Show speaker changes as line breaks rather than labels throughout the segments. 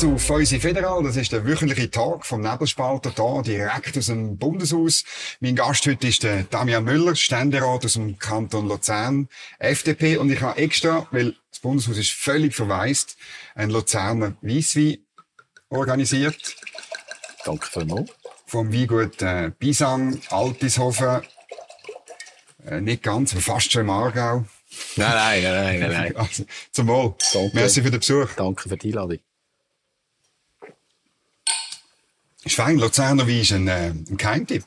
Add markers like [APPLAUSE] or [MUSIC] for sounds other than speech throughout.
zu Feusi Federal. Das ist der wöchentliche Tag vom Nebelspalter da, direkt aus dem Bundeshaus. Mein Gast heute ist der Damian Müller, Ständerat aus dem Kanton Luzern, FDP. Und ich habe extra, weil das Bundeshaus ist völlig verwaist, einen Luzerner Weisswein organisiert.
Danke vielmals.
Vom Weingut äh, Bisang, Altishofen, äh, nicht ganz, aber fast schon im Aargau.
Nein, nein, nein, nein, nein. [LAUGHS]
Also, zum Wohl.
Danke.
Merci für den Besuch.
Danke für die Einladung.
Schwein, Luzerner Wein ist ein, äh, ein Keimtipp.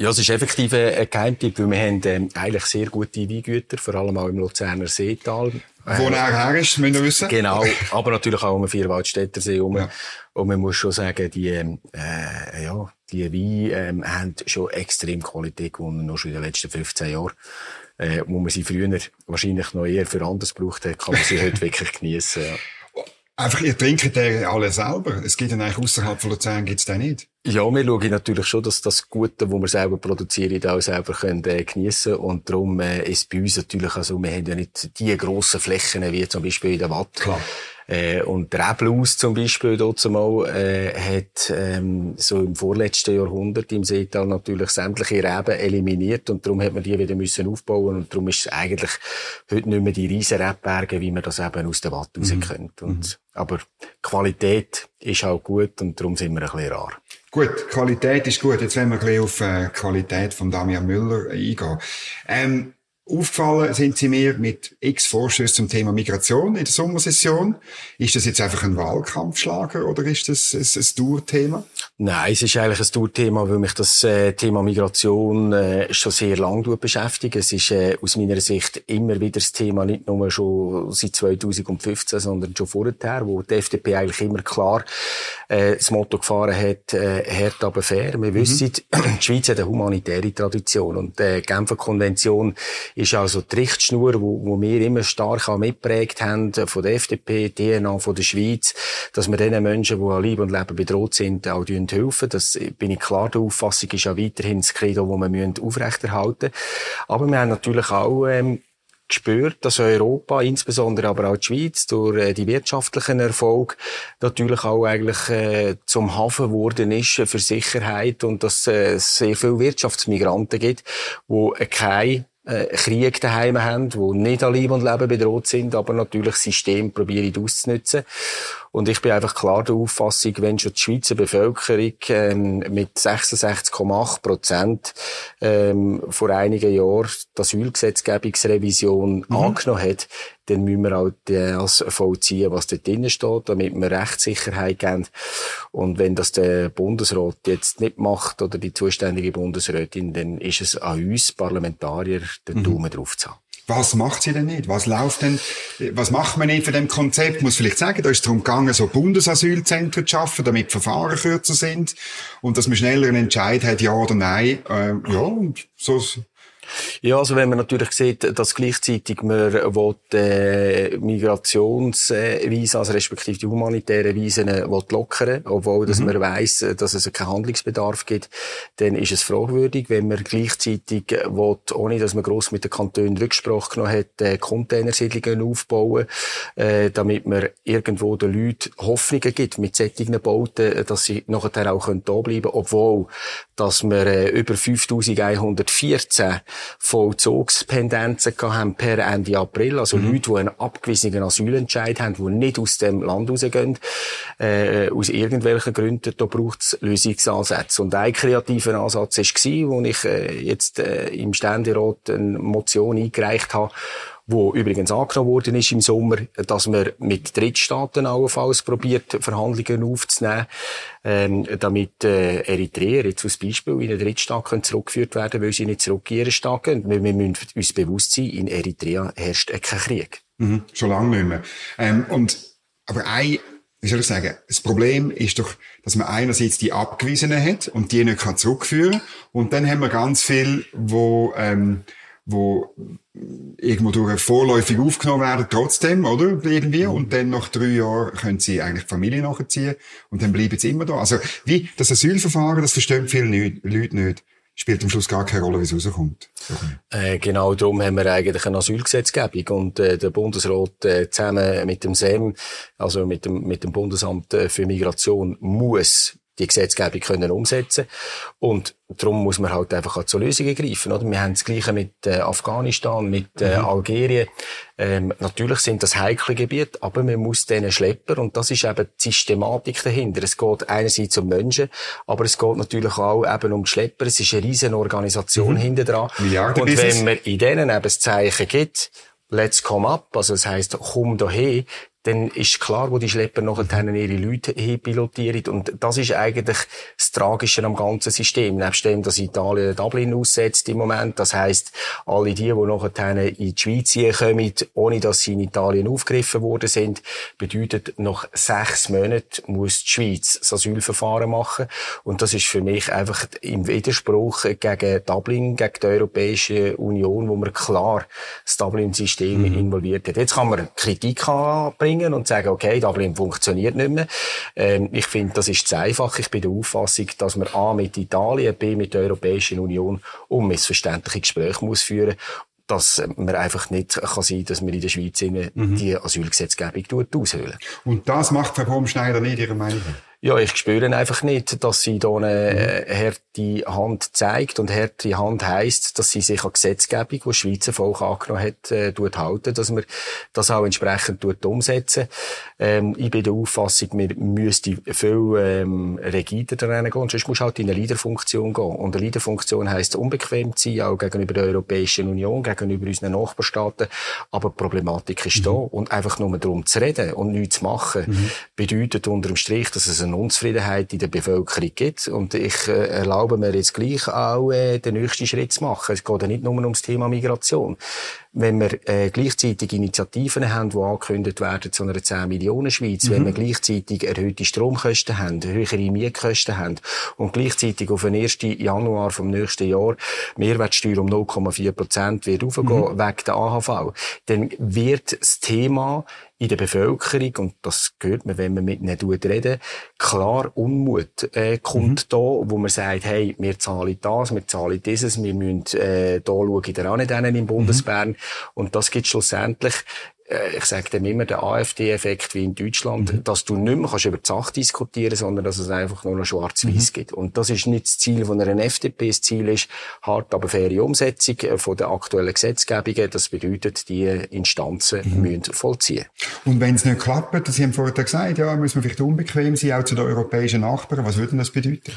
Ja, es ist effektiv ein ein Geheimtipp, weil wir haben ähm, eigentlich sehr gute Weingüter, vor allem auch im Luzerner Seetal. Äh,
Wo er her ist, müssen wir wissen.
Genau, aber natürlich auch um den Vierwaldstättersee herum.
Ja.
Und man muss schon sagen, die, ähm, äh, ja, die Weine ähm, haben schon extrem Qualität gewonnen, noch schon in den letzten 15 Jahren. Äh, wo man sie früher wahrscheinlich noch eher für anderes gebraucht hat, kann man sie [LAUGHS] heute wirklich geniessen. Ja.
Einfach, ihr trinkt den alle selber. Es gibt ja eigentlich außerhalb von Luzern gibt's den nicht.
Ja, wir schauen natürlich schon, dass das Gute, was wir selber produzieren, auch selber können, äh, geniessen Und darum äh, ist bei uns natürlich, also wir haben ja nicht die grossen Flächen, wie zum Beispiel in der Watt.
Klar.
Äh, und der Reblaus zum Beispiel dort mal, äh, hat ähm, so im vorletzten Jahrhundert im Seetal natürlich sämtliche Reben eliminiert und darum hat man die wieder müssen aufbauen und darum ist es eigentlich heute nicht mehr die riesen Rebberge, wie man das eben aus der Watt raus kennt. Und, Aber Qualität ist auch gut und darum sind wir ein bisschen rar.
Gut, Qualität ist gut. Jetzt wollen wir ein bisschen auf äh, Qualität von Damian Müller eingehen. Ähm, aufgefallen sind Sie mir mit x Vorschüssen zum Thema Migration in der Sommersession. Ist das jetzt einfach ein Wahlkampfschlager oder ist das ein, ein Dauerthema?
Nein, es ist eigentlich ein Tourthema, weil mich das äh, Thema Migration äh, schon sehr lang beschäftigt. Es ist äh, aus meiner Sicht immer wieder das Thema, nicht nur schon seit 2015, sondern schon vorher, wo die FDP eigentlich immer klar das Motto gefahren hat, hart aber fair. Wir wissen, [CLEARS THROAT] die Schweiz hat eine humanitäre Tradition und die Genfer Konvention ist also die Richtschnur, wo, wo wir immer stark auch mitprägt haben von der FDP, DNA von der Schweiz, dass wir den Menschen, die an Leib und Leben bedroht sind, auch helfen. Das bin ich klar der Auffassung, ist auch weiterhin das Credo, das wir aufrechterhalten müssen. Aber wir haben natürlich auch ähm, gespürt, dass Europa, insbesondere aber auch die Schweiz, durch äh, die wirtschaftlichen Erfolg natürlich auch eigentlich äh, zum Hafen geworden ist für Sicherheit und dass äh, es sehr viele Wirtschaftsmigranten gibt, äh, keine äh, Krieg daheim haben, die nicht an Leben und Leben bedroht sind, aber natürlich System probieren auszunutzen. Und ich bin einfach klar der Auffassung, wenn schon die Schweizer Bevölkerung ähm, mit 66,8 Prozent ähm, vor einigen Jahren die Asylgesetzgebungsrevision angenommen hat, dann müssen wir auch das vollziehen, was dort drin steht, damit wir Rechtssicherheit geben. Und wenn das der Bundesrat jetzt nicht macht oder die zuständige Bundesrätin, dann ist es an uns Parlamentarier, den Daumen drauf zu haben.
Was macht sie denn nicht? Was läuft denn, was macht man nicht für dem Konzept? Ich muss vielleicht sagen, da ist es darum gegangen, so Bundesasylzentren zu schaffen, damit Verfahren kürzer sind und dass man schneller einen Entscheid hat, ja oder nein. Ähm, ja, und so,
Ja, also wenn man natürlich sieht, dass gleichzeitig man will, äh, Migrationsvisa, also respektive die humanitären Visen äh, will lockern, obwohl dass man weiss, äh, dass es keinen Handlungsbedarf gibt, dann ist es fragwürdig. Wenn man gleichzeitig will, ohne dass man gross mit den Kantonen Rücksprache genommen hat, äh, Containersiedlungen aufbauen, äh, damit man irgendwo den Leuten Hoffnungen gibt mit solchen Bauten, äh, dass sie nachher auch da bleiben können, obwohl dass wir äh, über 5114 Vollzugspendenzen gehabt haben per Ende April. Also Leute, die einen abgewiesenen Asylentscheid haben, die nicht aus dem Land rausgehen, äh, aus irgendwelchen Gründen, da braucht es Lösungsansätze. Und ein kreativer Ansatz war, wo ich äh, jetzt äh, im Ständerat eine Motion eingereicht habe, wo übrigens angenommen worden ist im Sommer, dass man mit Drittstaaten allenfalls probiert, Verhandlungen aufzunehmen, ähm, damit äh, Eritreer jetzt als Beispiel in einen Drittstaat können zurückgeführt werden weil sie nicht zurück in ihren Staat gehen. Wir, wir müssen uns bewusst sein, in Eritrea herrscht kein Krieg.
Mhm, schon lange nicht mehr. Ähm, und, aber ein, wie soll ich sagen, das Problem ist doch, dass man einerseits die Abgewiesenen hat und die nicht kann zurückführen und dann haben wir ganz viel, wo, ähm, wo irgendwo durch vorläufig aufgenommen werden, trotzdem, oder? Irgendwie. Und dann nach drei Jahren können sie eigentlich die Familie nachziehen und dann bleiben sie immer da. Also, wie, das Asylverfahren, das verstehen viele nicht- Leute nicht. spielt am Schluss gar keine Rolle, wie es rauskommt.
Äh, genau darum haben wir eigentlich eine Asylgesetzgebung und äh, der Bundesrat äh, zusammen mit dem SEM, also mit dem, mit dem Bundesamt äh, für Migration, muss die Gesetzgebung können umsetzen und darum muss man halt einfach zu Lösungen greifen. Oder? Wir haben das Gleiche mit äh, Afghanistan, mit äh, mhm. Algerien. Ähm, natürlich sind das heikle Gebiete, aber man muss denen Schlepper und das ist eben die Systematik dahinter. Es geht einerseits um Menschen, aber es geht natürlich auch eben um Schlepper. Es ist eine riesen Organisation mhm. hinter dran. Und wenn man in denen eben das Zeichen gibt, let's come up, also das heisst, komm daher, dann ist klar, wo die Schlepper nachher ihre Leute hinpilotieren. Und das ist eigentlich das Tragische am ganzen System. Nebst dem, dass Italien Dublin aussetzt im Moment. Das heisst, alle die, die nachher in die Schweiz hier kommen, ohne dass sie in Italien aufgegriffen worden sind, bedeutet, nach sechs Monaten muss die Schweiz das Asylverfahren machen. Und das ist für mich einfach im Widerspruch gegen Dublin, gegen die Europäische Union, wo man klar das Dublin-System mhm. involviert hat. Jetzt kann man Kritik anbringen bringen und sagen, okay, Dublin funktioniert nicht mehr. Ähm, ich finde, das ist zu einfach. Ich bin der Auffassung, dass man A mit Italien, B mit der Europäischen Union unmissverständliche Gespräche muss führen dass man einfach nicht kann sein, dass man in der Schweiz mhm. die Asylgesetzgebung aushöhlen.
Und das macht Frau Baumschneider nicht Ihrer Meinung nach?
Ja, ich spüre einfach nicht, dass sie da eine mhm. harte Hand zeigt. Und harte Hand heisst, dass sie sich an Gesetzgebung, die das Schweizer Volk angenommen hat, äh, halten, dass man das auch entsprechend tut umsetzen. Ähm, ich bin der Auffassung, wir müssten viel ähm, rigider daran gehen. Sonst muss halt in eine Leaderfunktion gehen. Und eine Leaderfunktion heisst unbequem zu sein, auch gegenüber der Europäischen Union, gegenüber unseren Nachbarstaaten. Aber die Problematik ist mhm. da. Und einfach nur darum zu reden und nichts zu machen, mhm. bedeutet unter dem Strich, dass es eine Unzufriedenheit in der Bevölkerung gibt. Und ich äh, erlaube mir jetzt gleich auch, äh, den nächsten Schritt zu machen. Es geht ja nicht nur ums Thema Migration. Wenn wir äh, gleichzeitig Initiativen haben, die angekündigt werden zu einer 10 Millionen Schweiz, mhm. wenn wir gleichzeitig erhöhte Stromkosten haben, höhere Mietkosten haben und gleichzeitig auf den 1. Januar vom nächsten Jahr Mehrwertsteuer um 0,4 Prozent wird aufgehen mhm. wegen der AHV, dann wird das Thema in der Bevölkerung, und das hört man, wenn man mit ihnen reden, klar Unmut äh, kommt mhm. da, wo man sagt, hey, wir zahlen das, wir zahlen dieses, wir müssen äh, da schauen, da nicht im Bundesbern. Mhm. Und das gibt schlussendlich äh, ich sage dem immer, der AfD-Effekt wie in Deutschland, mhm. dass du nicht mehr kannst über die Sache diskutieren sondern dass es einfach nur noch schwarz-weiß mhm. gibt. Und das ist nicht das Ziel von einer FDP. Das Ziel ist hart, aber faire Umsetzung äh, von der aktuellen Gesetzgebungen. Das bedeutet, die Instanzen mhm. müssen vollziehen.
Und wenn es nicht klappt, Sie haben vorhin gesagt, ja, müssen wir vielleicht unbequem sein, auch zu den europäischen Nachbarn. Was würde das bedeuten?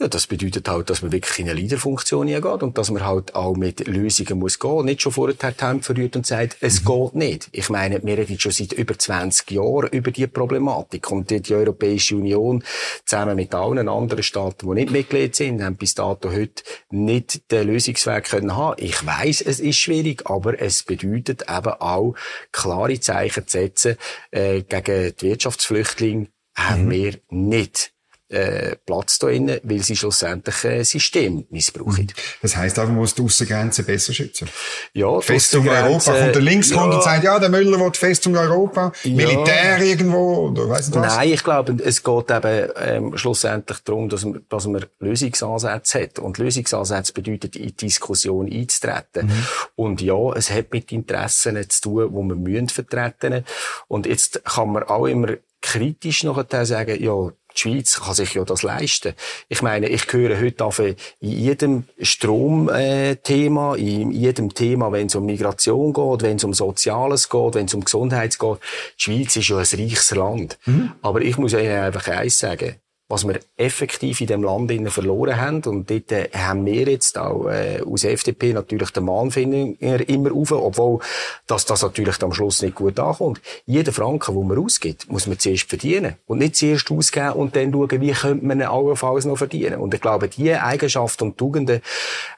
Ja, das bedeutet halt, dass man wirklich in eine Leaderfunktion geht und dass man halt auch mit Lösungen muss gehen. Nicht schon vorher die Hände verrührt und sagt, es mhm. geht nicht. Ich meine, wir reden schon seit über 20 Jahren über die Problematik und die, die Europäische Union zusammen mit allen anderen Staaten, die nicht Mitglied sind, haben bis dato heute nicht den Lösungsweg können haben. Ich weiß, es ist schwierig, aber es bedeutet eben auch klare Zeichen zu setzen äh, gegen die Wirtschaftsflüchtlinge haben mhm. wir nicht äh, Platz da innen, weil sie schlussendlich äh, System missbrauchen. Mhm.
Das heisst auch, man muss die Aussengrenzen besser schützen.
Ja,
Festung Europa. Kommt der links ja, und sagt, ja, der Müller will Festung Europa, ja. Militär irgendwo, oder weiss nicht was.
Nein, ich glaube, es geht eben ähm, schlussendlich darum, dass man, dass man Lösungsansätze hat. Und Lösungsansätze bedeutet, in die Diskussion einzutreten. Mhm. Und ja, es hat mit Interessen zu tun, die man müssen vertreten. Und jetzt kann man auch immer kritisch nachher sagen, ja, die Schweiz kann sich ja das leisten. Ich meine, ich höre heute auf in jedem Stromthema, in jedem Thema, wenn es um Migration geht, wenn es um Soziales geht, wenn es um Gesundheit geht. Die Schweiz ist ja ein reiches Land. Mhm. Aber ich muss Ihnen einfach eins sagen was wir effektiv in dem Land verloren haben. Und dort äh, haben wir jetzt auch äh, aus FDP natürlich den Mahnfinger immer auf, obwohl dass das natürlich am Schluss nicht gut ankommt. Jeder Franken, den man ausgibt, muss man zuerst verdienen. Und nicht zuerst ausgeben und dann schauen, wie könnte man ihn allenfalls noch verdienen. Und ich glaube, diese Eigenschaften und Tugenden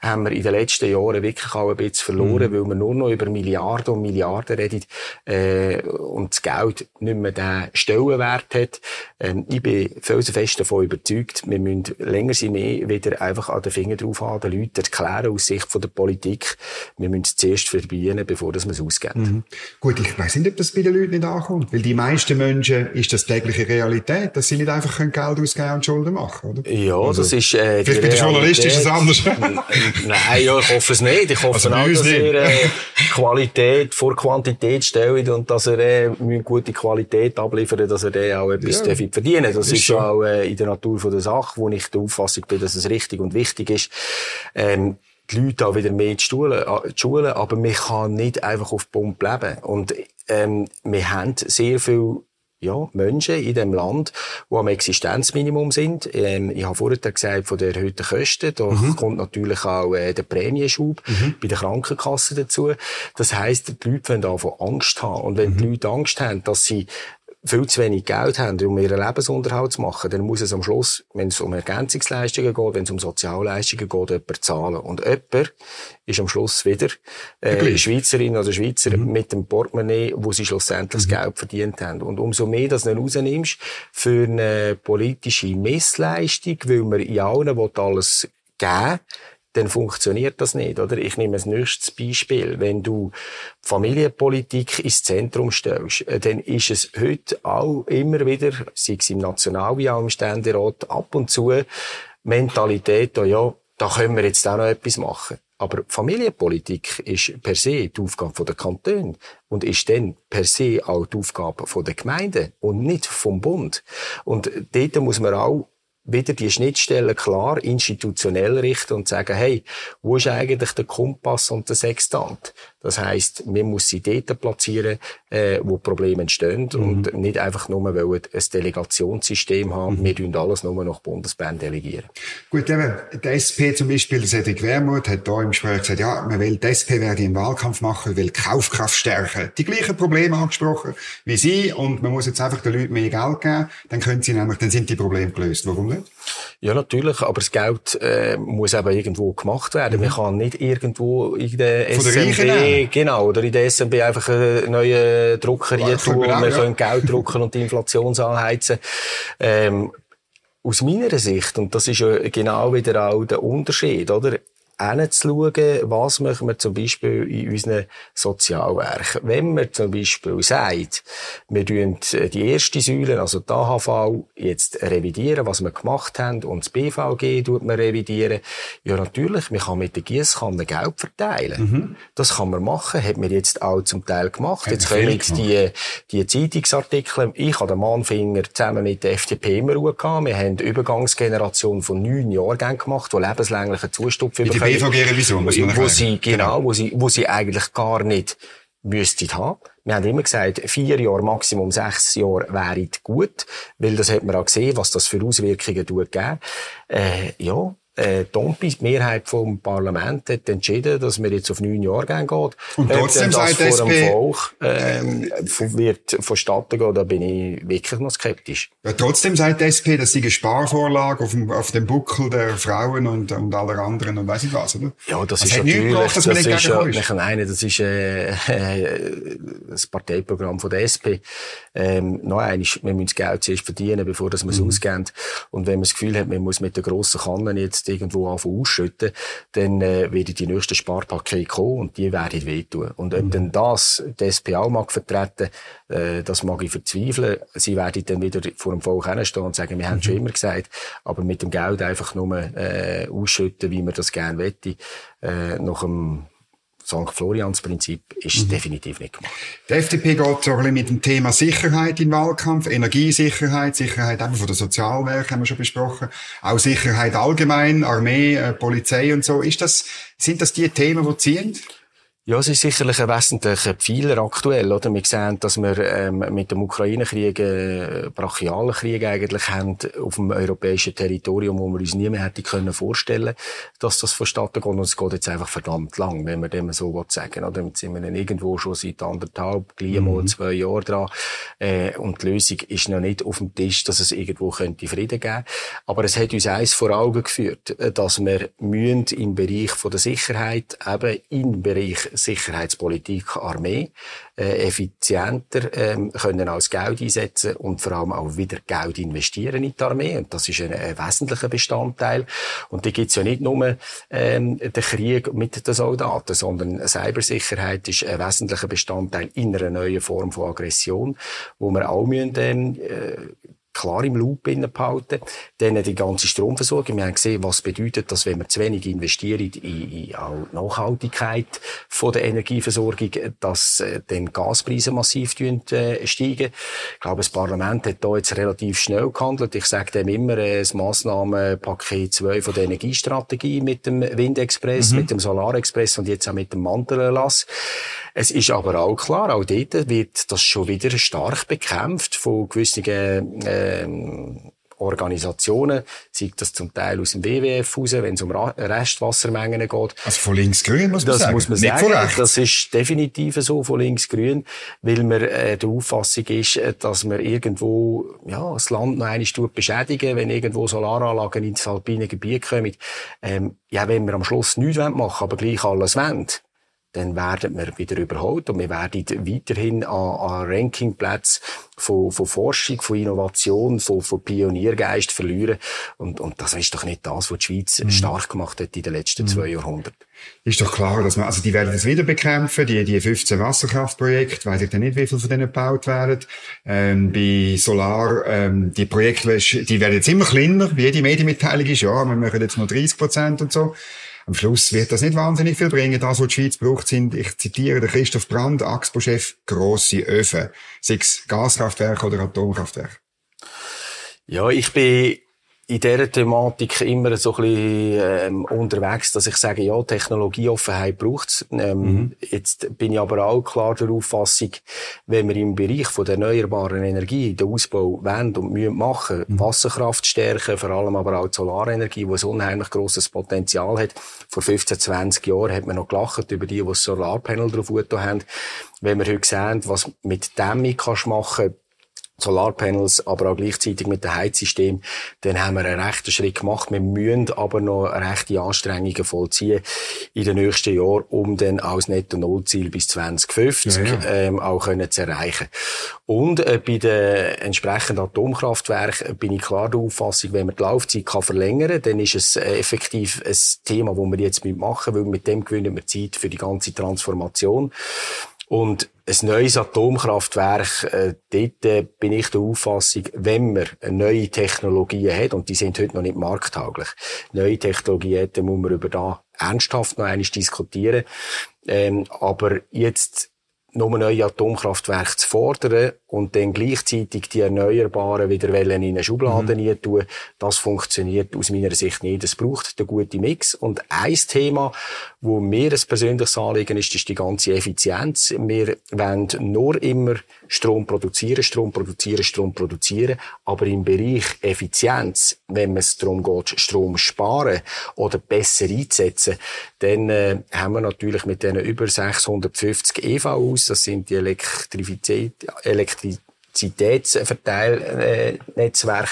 haben wir in den letzten Jahren wirklich auch ein bisschen verloren, mhm. weil man nur noch über Milliarden und Milliarden redet äh, und das Geld nicht mehr den Stellenwert hat. Ähm, ich bin felsenfest davon überzeugt, wir müssen länger sie mehr wieder einfach an den Finger drauf haben, den Leuten erklären aus Sicht von der Politik, wir müssen es zuerst verbieten, bevor wir es ausgeben. Mhm.
Gut, ich weiß nicht, ob das bei den Leuten nicht ankommt, weil die meisten Menschen ist das tägliche Realität, dass sie nicht einfach Geld ausgeben und Schulden machen, oder?
Ja, also, das ist äh,
Vielleicht bei den Journalisten ist es anders. [LAUGHS]
Nein, ja, ich hoffe es nicht. Ich hoffe also auch, dass er äh, Qualität vor Quantität stellt und dass er äh, gute Qualität abliefert, dass er dann auch etwas ja, verdienen Das ist, ist auch äh, in der Natur von der Sache, wo ich der Auffassung bin, dass es richtig und wichtig ist. Ähm, die Leute auch wieder mehr Schule, äh, die Schule, aber man kann nicht einfach auf Pump leben. Und ähm, wir haben sehr viel ja, Menschen in dem Land, die am Existenzminimum sind. Ähm, ich habe vorhin gesagt, von der erhöhten Kosten, da mhm. kommt natürlich auch äh, der Prämienschub mhm. bei der Krankenkasse dazu. Das heisst, die Leute wollen davon Angst haben. Und wenn mhm. die Leute Angst haben, dass sie viel zu wenig Geld haben, um ihren Lebensunterhalt zu machen, dann muss es am Schluss, wenn es um Ergänzungsleistungen geht, wenn es um Sozialleistungen geht, jemand zahlen. Und jemand ist am Schluss wieder äh, Schweizerin oder Schweizer mhm. mit dem Portemonnaie, wo sie schlussendlich mhm. das Geld verdient haben. Und umso mehr das du rausnimmst für eine politische Missleistung, weil man in allen alles geben dann funktioniert das nicht, oder? Ich nehme ein nächstes Beispiel. Wenn du Familienpolitik ins Zentrum stellst, äh, dann ist es heute auch immer wieder, sei es im National- wie auch im Ständerat, ab und zu Mentalität, oh ja, da können wir jetzt auch noch etwas machen. Aber Familienpolitik ist per se die Aufgabe der Kantone und ist dann per se auch die Aufgabe der Gemeinden und nicht vom Bund. Und dort muss man auch wieder die Schnittstellen klar institutionell richten und sagen, hey, wo ist eigentlich der Kompass und der Sextant? Das heißt, man muss sie dort platzieren, äh, wo Probleme entstehen mhm. und nicht einfach nur, weil wir ein Delegationssystem haben, mhm. wir tun alles nur nach Bundesbahn delegieren.
Gut, eben, der SP zum Beispiel, Cedric Wermuth, hat da im Gespräch gesagt, ja, man will, die SP werde einen Wahlkampf machen, will Kaufkraft stärken. Die gleichen Probleme angesprochen wie Sie und man muss jetzt einfach den Leuten mehr Geld geben, dann können sie nämlich, dann sind die Probleme gelöst. Warum nicht?
Ja, natürlich, aber das Geld äh, muss eben irgendwo gemacht werden. Mhm. Man kann nicht irgendwo in der SMB, genau, oder in der SMB einfach einen neuen Drucker tun und wir ja. können Geld drucken und die Inflation anheizen. Ähm, aus meiner Sicht, und das ist ja genau wieder auch der Unterschied, oder? Hinzuschauen, was machen wir zum Beispiel in unseren Sozialwerken. Wenn man zum Beispiel sagt, wir tun die erste Säule, also die AHV, jetzt revidieren, was wir gemacht haben, und das BVG tut man revidieren, ja natürlich, man kann mit der Giesskanne Geld verteilen. Mhm. Das kann man machen, hat man jetzt auch zum Teil gemacht. Hat jetzt kommen die, die Zeitungsartikel, ich habe den Mannfinger zusammen mit der FDP immer gehabt. Wir haben eine Übergangsgeneration von neun Jahrgängen gemacht, die lebenslänglichen Zustupf bekommen.
BVG-Revision, muss
man wo sie, genau, genau, wo sie, wo sie eigentlich gar nicht müssten haben. Wir haben immer gesagt, vier Jahre, Maximum sechs Jahre wären gut, weil das hat man auch gesehen, was das für Auswirkungen tut. Äh, ja, äh, Tompi, die Mehrheit vom Parlament, hat entschieden, dass wir jetzt auf neun Jahre gehen geht.
Und trotzdem das sagt vor
SP, Volk, ähm, wird vonstatten gehen, da bin ich wirklich noch skeptisch.
Ja, trotzdem sagt die SP, dass sie eine Sparvorlage auf dem, auf dem Buckel der Frauen und, und aller anderen und weiss ich was, oder?
Ja, das, das ist natürlich, gemacht, das ist ja, ich meine, das ist, äh, äh, das Parteiprogramm von der SP. Ähm, noch eines, wir müssen das Geld zuerst verdienen, bevor wir es mhm. ausgeben. Und wenn man das Gefühl hat, man muss mit der grossen Kanne jetzt jetzt irgendwo ausschütten, dann äh, werden die nächsten Sparpakete kommen und die werden wehtun. Und ob mhm. denn das die SPA mag vertreten, äh, das mag ich verzweifeln. Sie werden dann wieder vor dem Volk hinstehen und sagen, wir haben mhm. schon immer gesagt, aber mit dem Geld einfach nur äh, ausschütten, wie man das gerne wette, äh, nach dem St. Florians Prinzip ist mhm. definitiv nicht gemacht.
Die FDP geht so ein bisschen mit dem Thema Sicherheit in den Wahlkampf, Energiesicherheit, Sicherheit eben von der Sozialwerke haben wir schon besprochen, auch Sicherheit allgemein, Armee, äh, Polizei und so. Ist das, sind das die Themen, die ziehen?
Ja, es ist sicherlich ein wesentlicher Pfeiler aktuell, oder? Wir sehen, dass wir ähm, mit dem Ukraine-Krieg äh, brachialen Krieg eigentlich haben auf dem europäischen Territorium, wo wir uns nie mehr hätten können vorstellen, dass das vonstatten geht. Und es geht jetzt einfach verdammt lang, wenn man dem so sagen oder? Jetzt sind wir dann irgendwo schon seit anderthalb, gleich mal mhm. zwei Jahren dran. Äh, und die Lösung ist noch nicht auf dem Tisch, dass es irgendwo könnte Frieden geben. Aber es hat uns eins vor Augen geführt, äh, dass wir müssen im Bereich von der Sicherheit eben im Bereich Sicherheitspolitik, Armee äh, effizienter ähm, können als Geld einsetzen und vor allem auch wieder Geld investieren in die Armee. Und das ist ein, ein wesentlicher Bestandteil. Und da gibt's ja nicht nur ähm, den Krieg mit den Soldaten, sondern Cybersicherheit ist ein wesentlicher Bestandteil in einer neuen Form von Aggression, wo wir auch müssen, ähm, äh, klar im Loop behalten. Dann die ganze Stromversorgung. Wir haben gesehen, was bedeutet das, wenn wir zu wenig investieren in, in auch Nachhaltigkeit von der Energieversorgung, dass äh, dann Gaspreise massiv äh, steigen. Ich glaube, das Parlament hat da jetzt relativ schnell gehandelt. Ich sage dem immer, äh, das Massnahmenpaket 2 von der Energiestrategie mit dem Windexpress, mhm. mit dem Solarexpress und jetzt auch mit dem Mantelerlass. Es ist aber auch klar, auch dort wird das schon wieder stark bekämpft von gewissen äh, Organisationen, sei das zum Teil aus dem WWF raus, wenn es um Restwassermengen geht.
Also von links-grün muss man
das
sagen.
Muss man Nicht sagen. Das ist definitiv so von links-grün, weil man äh, der Auffassung ist, äh, dass man irgendwo ja, das Land noch einmal beschädigen wenn irgendwo Solaranlagen ins alpine Gebiet kommen. Ähm, ja, wenn wir am Schluss nichts machen wollen, aber gleich alles wollen, dann werden wir wieder überholt und wir werden weiterhin an, an Rankingplätzen von, von Forschung, von Innovation, von, von Pioniergeist verlieren. Und, und das ist doch nicht das, was die Schweiz mhm. stark gemacht hat in den letzten mhm. zwei Jahrhunderten.
Ist doch klar, dass man, also die werden das wieder bekämpfen, die, die 15 Wasserkraftprojekte, weiß ich dann nicht, wie viel von denen gebaut werden. Ähm, bei Solar, ähm, die Projekte, die werden jetzt immer kleiner, wie jede Medienmitteilung ist, ja, wir machen jetzt nur 30 Prozent und so. Am Schluss wird das nicht wahnsinnig viel bringen. Das, was die Schweiz braucht, sind, ich zitiere den Christoph Brand, AXPO-Chef, grosse Öfen. Sei es Gaskraftwerke oder Atomkraftwerke.
Ja, ich bin in dieser Thematik immer so ein bisschen ähm, unterwegs, dass ich sage, ja, Technologieoffenheit braucht's. Ähm, mhm. Jetzt bin ich aber auch klar der Auffassung, wenn wir im Bereich von der erneuerbaren Energie den Ausbau wollen und müssen machen, mhm. Wasserkraft stärken, vor allem aber auch die Solarenergie, die ein unheimlich grosses Potenzial hat. Vor 15, 20 Jahren hat man noch gelacht über die, die Solarpanel drauf haben. Wenn wir heute sehen, was mit Dämmung kannst machen Solarpanels, aber auch gleichzeitig mit dem Heizsystem, dann haben wir einen rechten Schritt gemacht. Wir müssen aber noch rechte Anstrengungen vollziehen in den nächsten Jahren, um dann auch das Netto-Null-Ziel bis 2050 ja, ja. Ähm, auch können zu erreichen. Und äh, bei den entsprechenden Atomkraftwerken bin ich klar der Auffassung, wenn man die Laufzeit kann verlängern kann, dann ist es äh, effektiv ein Thema, das wir jetzt machen, weil mit dem gewinnen wir Zeit für die ganze Transformation. Und ein neues Atomkraftwerk, äh, dort äh, bin ich der Auffassung, wenn man neue Technologie hat, und die sind heute noch nicht markttauglich, neue Technologien hat, dann muss man über da ernsthaft noch einmal diskutieren. Ähm, aber jetzt nur neue Atomkraftwerke zu fordern und dann gleichzeitig die Erneuerbaren wieder in eine Schublade mhm. tun, das funktioniert aus meiner Sicht nicht. Es braucht den guten Mix. Und ein Thema, wo mir ein persönliches Anliegen ist, ist die ganze Effizienz. Wir wollen nur immer Strom produzieren, Strom produzieren, Strom produzieren. Aber im Bereich Effizienz, wenn es darum geht, Strom sparen oder besser einzusetzen, dann äh, haben wir natürlich mit diesen über 650 EVUs, das sind die Elektrizität, Elektrizitätsverteilnetzwerke,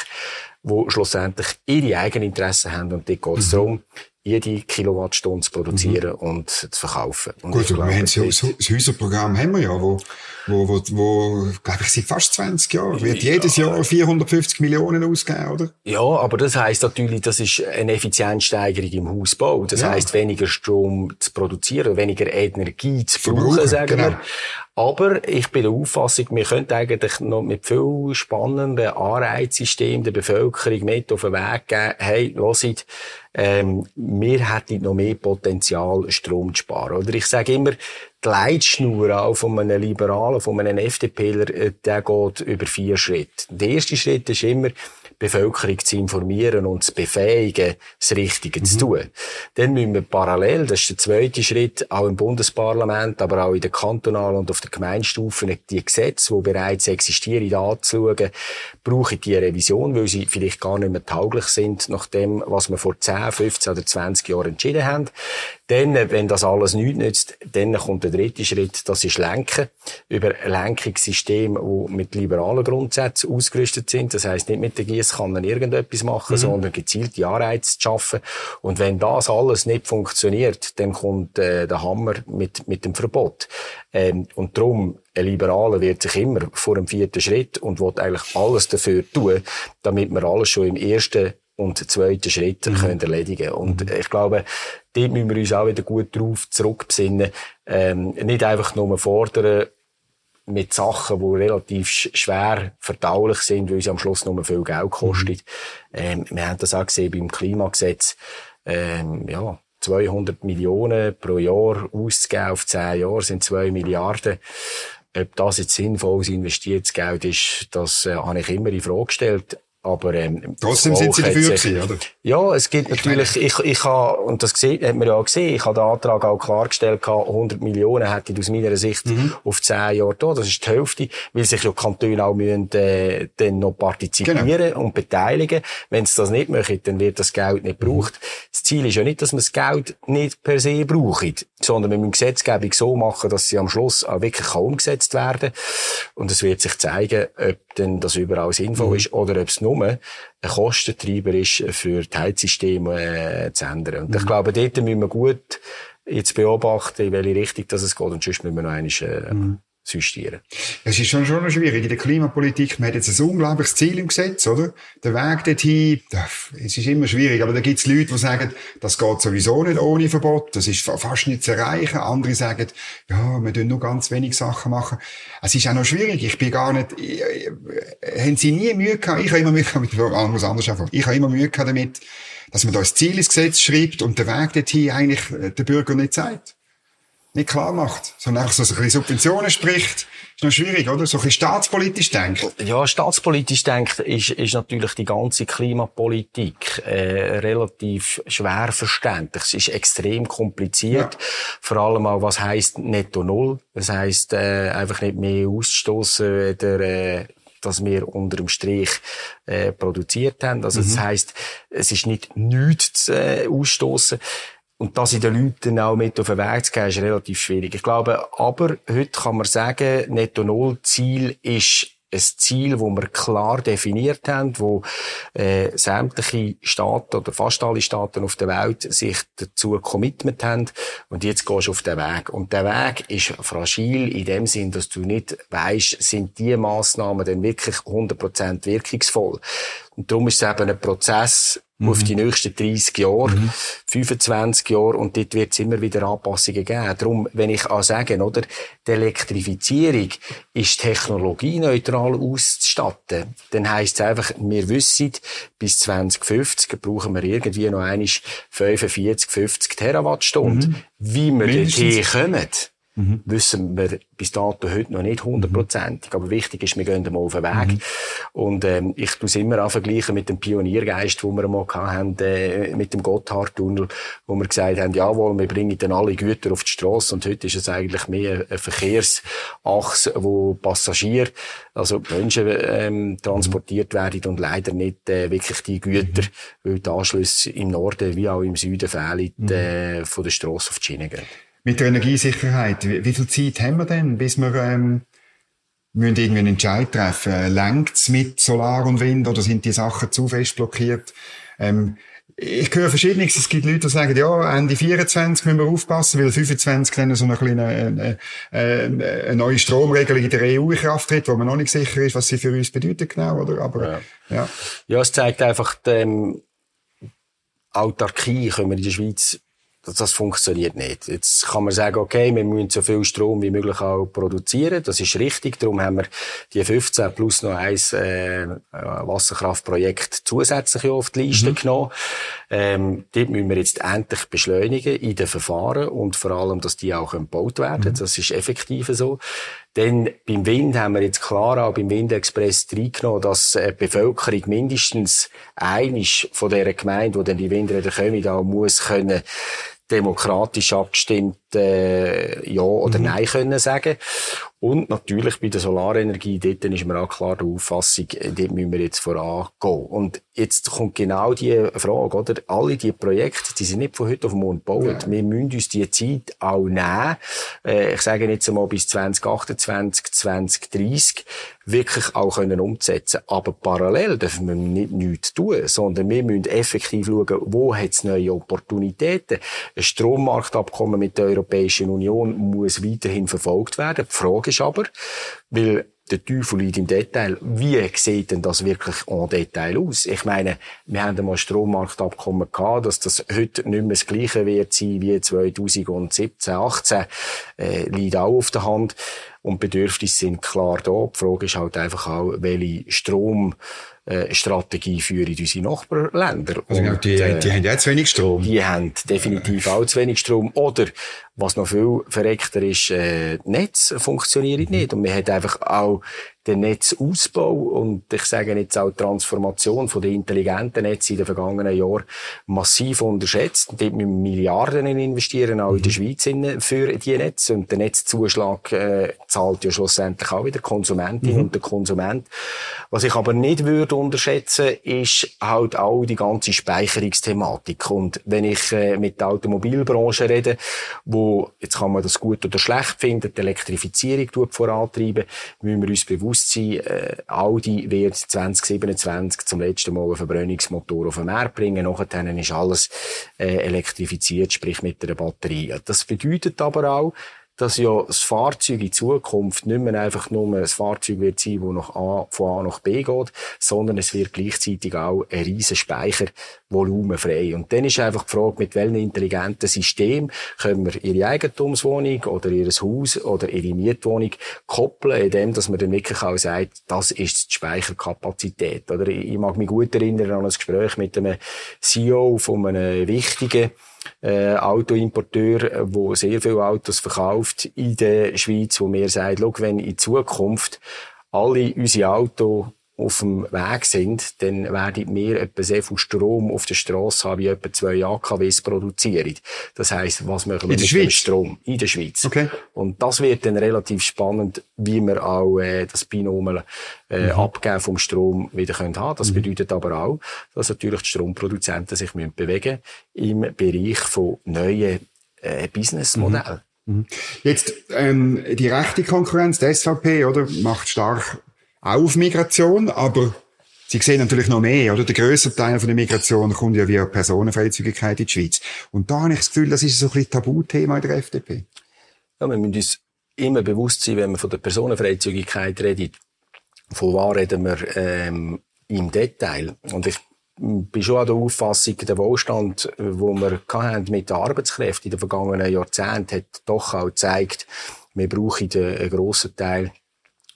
wo schlussendlich ihre eigenen Interessen haben. Und dort geht es mhm. darum, jede Kilowattstunde zu produzieren mhm. und zu verkaufen. Und
Gut, glaube, wir haben so, das Häuserprogramm haben wir ja, wo, wo, wo, wo glaube ich, seit fast 20 Jahren wird ja. jedes Jahr 450 Millionen ausgegeben, oder?
Ja, aber das heisst natürlich, das ist eine Effizienzsteigerung im Hausbau. Das ja. heisst, weniger Strom zu produzieren, weniger Energie zu brauchen, sagen genau. wir. Aber ich bin der Auffassung, wir könnten eigentlich noch mit viel spannenden Anreizsystemen der Bevölkerung mit auf den Weg geben, hey, hört, ähm, wir hätten noch mehr Potenzial, Strom zu sparen. Oder ich sage immer, die Leitschnur auch von einem Liberalen, von einem FDPler, äh, der geht über vier Schritte. Der erste Schritt ist immer, Bevölkerung zu informieren und zu befähigen, das Richtige mhm. zu tun. Dann müssen wir parallel, das ist der zweite Schritt, auch im Bundesparlament, aber auch in der kantonalen und auf der Gemeinstufe die Gesetze, die bereits existieren, anzuschauen, brauchen die Revision, weil sie vielleicht gar nicht mehr tauglich sind, nach dem, was wir vor 10, 15 oder 20 Jahren entschieden haben. Dann, wenn das alles nichts nützt, dann kommt der dritte Schritt, das ist Lenken. Über Lenkungssysteme, die mit liberalen Grundsätzen ausgerüstet sind. Das heisst, nicht mit der Gießkanne irgendetwas machen, mhm. sondern gezielte Anreize zu schaffen. Und wenn das alles nicht funktioniert, dann kommt äh, der Hammer mit, mit dem Verbot. Ähm, und darum, ein Liberaler wird sich immer vor dem vierten Schritt und will eigentlich alles dafür tun, damit wir alles schon im ersten und zweiten Schritt mhm. können erledigen Und mhm. ich glaube, dort müssen wir uns auch wieder gut drauf zurückbesinnen. Ähm, nicht einfach nur fordern, mit Sachen, die relativ schwer verdaulich sind, weil sie am Schluss nur viel Geld kosten. Mhm. Ähm, wir haben das auch gesehen beim Klimagesetz. Ähm, ja, 200 Millionen pro Jahr auszugeben auf 10 Jahre sind 2 Milliarden. Ob das jetzt sinnvolles investiertes Geld ist, das äh, habe ich immer in Frage gestellt. Aber, ähm,
Trotzdem sind Sie dafür gewesen, oder?
Ja, es gibt natürlich, ich, ich habe, und das gesehen, hat man ja auch gesehen, ich habe den Antrag auch klargestellt, 100 Millionen hätte ich aus meiner Sicht mhm. auf 10 Jahre da. Das ist die Hälfte, weil sich ja Kantone auch müssen, äh, dann noch partizipieren genau. und beteiligen. Wenn sie das nicht möchten, dann wird das Geld nicht gebraucht. Mhm. Das Ziel ist ja nicht, dass man das Geld nicht per se braucht, sondern wir müssen Gesetzgebung so machen, dass sie am Schluss auch wirklich umgesetzt werden. Und es wird sich zeigen, ob denn das überall sinnvoll mhm. ist oder ob es nur ein Kostentreiber ist, für die Heizsysteme äh, zu ändern. Und mhm. ich glaube, dort müssen wir gut jetzt beobachten, in welche Richtung das es geht und sonst müssen wir noch einmal äh, mhm justieren.
Es ist schon schon schwierig. In der Klimapolitik, man hat jetzt ein unglaubliches Ziel im Gesetz, oder? Der Weg dorthin, es ist immer schwierig. Aber da gibt es Leute, die sagen, das geht sowieso nicht ohne Verbot, das ist fast nicht zu erreichen. Andere sagen, ja, wir dürfen nur ganz wenig Sachen machen. Es ist auch noch schwierig. Ich bin gar nicht, ich, haben Sie nie Mühe gehabt? Ich habe immer Mühe gehabt muss anders anfangen. Ich habe immer Mühe gehabt damit, dass man da ein Ziel ins Gesetz schreibt und der Weg dorthin eigentlich der Bürger nicht zeigt nicht klar macht, sondern einfach so ein bisschen Subventionen spricht. Ist noch schwierig, oder? So ein bisschen staatspolitisch denkt.
Ja, staatspolitisch denkt ist, ist natürlich die ganze Klimapolitik äh, relativ schwer verständlich. Es ist extrem kompliziert. Ja. Vor allem auch, was heisst Netto Null. Das heisst, äh, einfach nicht mehr ausstoßen, der, äh, dass wir unter dem Strich äh, produziert haben. Also mhm. das heisst, es ist nicht nichts äh, ausstoßen. Und das in den Leuten auch mit auf den Weg zu geben, ist relativ schwierig. Ich glaube, aber heute kann man sagen, Netto-Null-Ziel ist ein Ziel, wo wir klar definiert haben, wo äh, sämtliche Staaten oder fast alle Staaten auf der Welt sich dazu commitment haben und jetzt gehst du auf den Weg. Und der Weg ist fragil in dem Sinn, dass du nicht weißt, sind die Maßnahmen denn wirklich 100% wirkungsvoll. Und darum ist es eben ein Prozess, mhm. auf die nächsten 30 Jahre, mhm. 25 Jahre, und dort wird es immer wieder Anpassungen geben. Darum, wenn ich auch sagen, oder, die Elektrifizierung ist technologieneutral auszustatten, dann heisst es einfach, wir wissen, bis 2050 brauchen wir irgendwie noch einmal 45, 50 Terawattstunden. Mhm. Wie wir dorthin kommen, mhm. wissen wir bis dato heute noch nicht hundertprozentig. Aber wichtig ist, wir gehen mal auf den Weg. Mhm. Und ähm, ich tue es immer auch vergleichen mit dem Pioniergeist, wo wir mal hatten, äh, mit dem Gotthardtunnel, wo wir gesagt haben, jawohl, wir bringen dann alle Güter auf die Straße. Und heute ist es eigentlich mehr eine Verkehrsachse, wo Passagier, also Menschen ähm, transportiert werden und leider nicht äh, wirklich die Güter, mhm. weil die Anschlüsse im Norden wie auch im Süden fehlen, mhm. äh, von der Straße auf die Schiene gehen.
Mit der Energiesicherheit, wie, wie viel Zeit haben wir denn, bis wir ähm, müssen irgendwie einen Entscheid treffen? Längt's mit Solar und Wind oder sind die Sachen zu fest blockiert? Ähm, ich höre verschiedenes. Es gibt Leute, die sagen, ja, Ende 24 müssen wir aufpassen, weil 25 dann so eine kleine, äh, äh, eine neue Stromregelung in der EU in Kraft tritt, wo man noch nicht sicher ist, was sie für uns bedeutet genau, oder? Aber,
ja. Ja, ja es zeigt einfach, die ähm, Autarkie können wir in der Schweiz das, funktioniert nicht. Jetzt kann man sagen, okay, wir müssen so viel Strom wie möglich auch produzieren. Das ist richtig. Darum haben wir die 15 plus noch ein äh, Wasserkraftprojekt zusätzlich auf die Liste mhm. genommen. Ähm, dort müssen wir jetzt endlich beschleunigen in den Verfahren und vor allem, dass die auch gebaut werden. Mhm. Das ist effektiv so. Denn beim Wind haben wir jetzt klar auch beim Windexpress reingenommen, dass die Bevölkerung mindestens einisch von dieser Gemeinde, wo dann die Windräder kommen, auch muss können demokratisch abgestimmt äh, Ja oder mhm. Nein können sagen. Und natürlich bei der Solarenergie, dort ist mir auch klar die Auffassung, dort müssen wir jetzt vorangehen. Und jetzt kommt genau die Frage, oder? Alle die Projekte, die sind nicht von heute auf morgen gebaut. Ja. Wir müssen uns die Zeit auch nehmen. Äh, ich sage jetzt einmal bis 2028, 2030 wirklich auch können umsetzen. Aber parallel dürfen wir nicht nichts tun, sondern wir müssen effektiv schauen, wo hat es neue Opportunitäten. Ein Strommarktabkommen mit der Europäischen Union muss weiterhin verfolgt werden. Die Frage ist aber, weil der Teufel liegt im Detail. Wie sieht denn das wirklich en Detail aus? Ich meine, wir haben einmal Strommarktabkommen gehabt, dass das heute nicht mehr das Gleiche wird sein wie 2017, 18, äh, liegt auch auf der Hand. Und Bedürfnisse sind klar da. Die Frage ist halt einfach auch, welche Strom äh, Strategie führen in unsere Nachbarländer.
Also und, die, äh, die haben ja zu wenig Strom.
Die haben definitiv auch zu wenig Strom. Oder, was noch viel verreckter ist, äh, Netz funktioniert nicht. Und man hat einfach auch den Netzausbau und ich sage jetzt auch die Transformation von den intelligenten Netzen in den vergangenen Jahren massiv unterschätzt. Dort müssen wir Milliarden investieren, auch in der mhm. Schweiz für die Netze. Und der Netzzuschlag äh, zahlt ja schlussendlich auch wieder Konsumentin mhm. und der Konsument. Was ich aber nicht würde unterschätzen, ist halt auch die ganze Speicherungsthematik. Und wenn ich äh, mit der Automobilbranche rede, wo, jetzt kann man das gut oder schlecht finden, die Elektrifizierung vorantreiben, müssen wir uns bewusst sein, äh, Audi wird 2027 zum letzten Mal einen Verbrennungsmotor auf den Markt bringen. Nachher ist alles äh, elektrifiziert, sprich mit einer Batterie. Das bedeutet aber auch, dass ja das Fahrzeug in Zukunft nicht mehr einfach nur ein Fahrzeug wird sein, das nach A, von A nach B geht, sondern es wird gleichzeitig auch ein riesen Speichervolumen frei. Und dann ist einfach die Frage, mit welchem intelligenten System können wir ihre Eigentumswohnung oder ihr Haus oder ihre Mietwohnung koppeln, indem dass man dann wirklich auch sagt, das ist die Speicherkapazität. Oder ich mag mich gut erinnern an ein Gespräch mit einem CEO von einem wichtigen äh, Autoimporteur, äh, wo sehr viele Autos verkauft in der Schweiz, wo mir sagt, schau, wenn in Zukunft alle unsere Autos auf dem Weg sind, dann werden wir etwa sehr viel Strom auf der Straße haben, wie etwa zwei AKWs produzieren. Das heisst, was machen wir
in mit dem
Strom? In der Schweiz.
Okay.
Und das wird dann relativ spannend, wie wir auch äh, das Binomial äh, mhm. Abgeben vom Strom wieder können haben. Das mhm. bedeutet aber auch, dass natürlich die Stromproduzenten sich müssen bewegen im Bereich von neuen äh, Businessmodellen.
Mhm. mhm. Jetzt ähm, die rechte Konkurrenz, die SVP, oder macht stark auch auf Migration, aber Sie sehen natürlich noch mehr, oder? Der grösste Teil von der Migration kommt ja via Personenfreizügigkeit in die Schweiz. Und da habe ich das Gefühl, das ist so ein bisschen Tabuthema in der FDP.
Ja, wir müssen uns immer bewusst sein, wenn wir von der Personenfreizügigkeit reden, von was reden wir ähm, im Detail. Und ich bin schon an der Auffassung, der Wohlstand, wo wir hatten mit den Arbeitskräften in den vergangenen Jahrzehnten, hat doch auch gezeigt, wir brauchen einen grossen Teil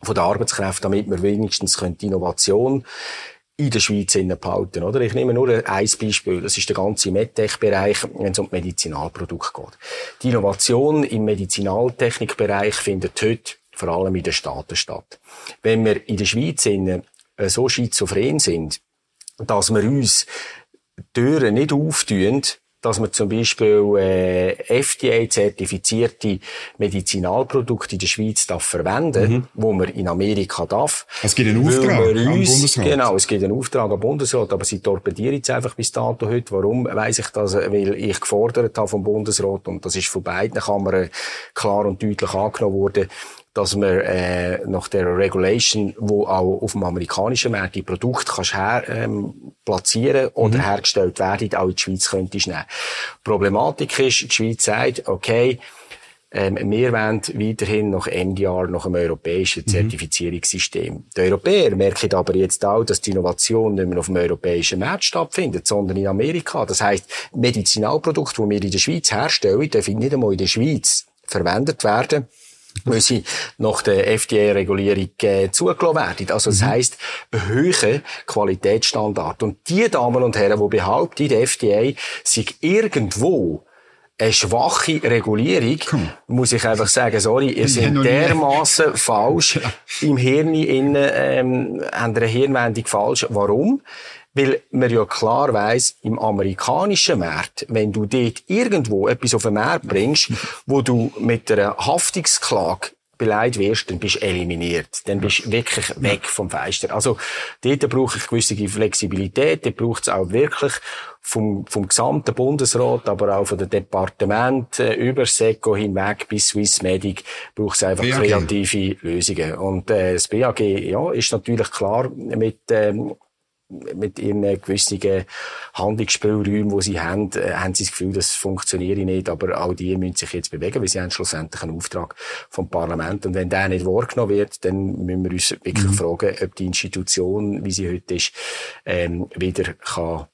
von der Arbeitskräfte, damit wir wenigstens die Innovation in der Schweiz behalten, oder? Ich nehme nur ein Beispiel. Das ist der ganze MedTech-Bereich, wenn es um Medizinalprodukte geht. Die Innovation im Medizinaltechnikbereich findet heute vor allem in den Staaten statt. Wenn wir in der Schweiz äh, so schizophren sind, dass wir uns Türen nicht auftun, dass man zum Beispiel äh, FDA-zertifizierte Medizinalprodukte in der Schweiz darf verwenden, mhm. wo man in Amerika darf.
Es gibt einen Auftrag uns, am Bundesrat.
Genau, es gibt einen Auftrag am Bundesrat, aber sie torpedieren jetzt einfach bis dato heute. Warum weiss ich das? Weil ich gefordert habe vom Bundesrat und das ist von beiden Kammern klar und deutlich angenommen worden, dass man äh, nach der Regulation, wo auch auf dem amerikanischen Markt die Produkte kannst her ähm, platzieren oder mhm. hergestellt werden, auch in die Schweiz könntest nehmen. Problematik ist, die Schweiz sagt, okay, ähm, wir wollen weiterhin nach MDR, nach einem europäischen mhm. Zertifizierungssystem. Mhm. Die Europäer merken aber jetzt auch, dass die Innovation nicht mehr auf dem europäischen Markt stattfindet, sondern in Amerika. Das heisst, Medizinalprodukte, die wir in der Schweiz herstellen, dürfen nicht einmal in der Schweiz verwendet werden sie nach der FDA-Regulierung äh, zugelassen werden. Also das mhm. heisst, höhere Qualitätsstandard. Und die Damen und Herren, die behaupten, die FDA sei irgendwo eine schwache Regulierung, Komm. muss ich einfach sagen, sorry, ihr seid dermaßen falsch [LAUGHS] im Hirn innen, ähm, haben eine Hirnwendung falsch. Warum? Weil man ja klar weiss, im amerikanischen Markt, wenn du dort irgendwo etwas auf den Markt bringst, wo du mit einer Haftungsklage beleidigt wirst, dann bist du eliminiert. Dann bist du wirklich weg vom Feister. Also, dort brauche ich gewisse Flexibilität. Dort braucht es auch wirklich vom, vom gesamten Bundesrat, aber auch von den Departementen über SECO hinweg bis Swissmedic braucht es einfach BAG. kreative Lösungen. Und äh, das BAG ja, ist natürlich klar mit ähm, mit ihren gewissen Handlungsspielräumen, die sie haben, äh, haben sie das Gefühl, das funktioniert nicht. Aber auch die müssen sich jetzt bewegen, weil sie haben schlussendlich einen Auftrag vom Parlament. Und wenn der nicht wahrgenommen wird, dann müssen wir uns wirklich mhm. fragen, ob die Institution, wie sie heute ist, ähm, wieder kann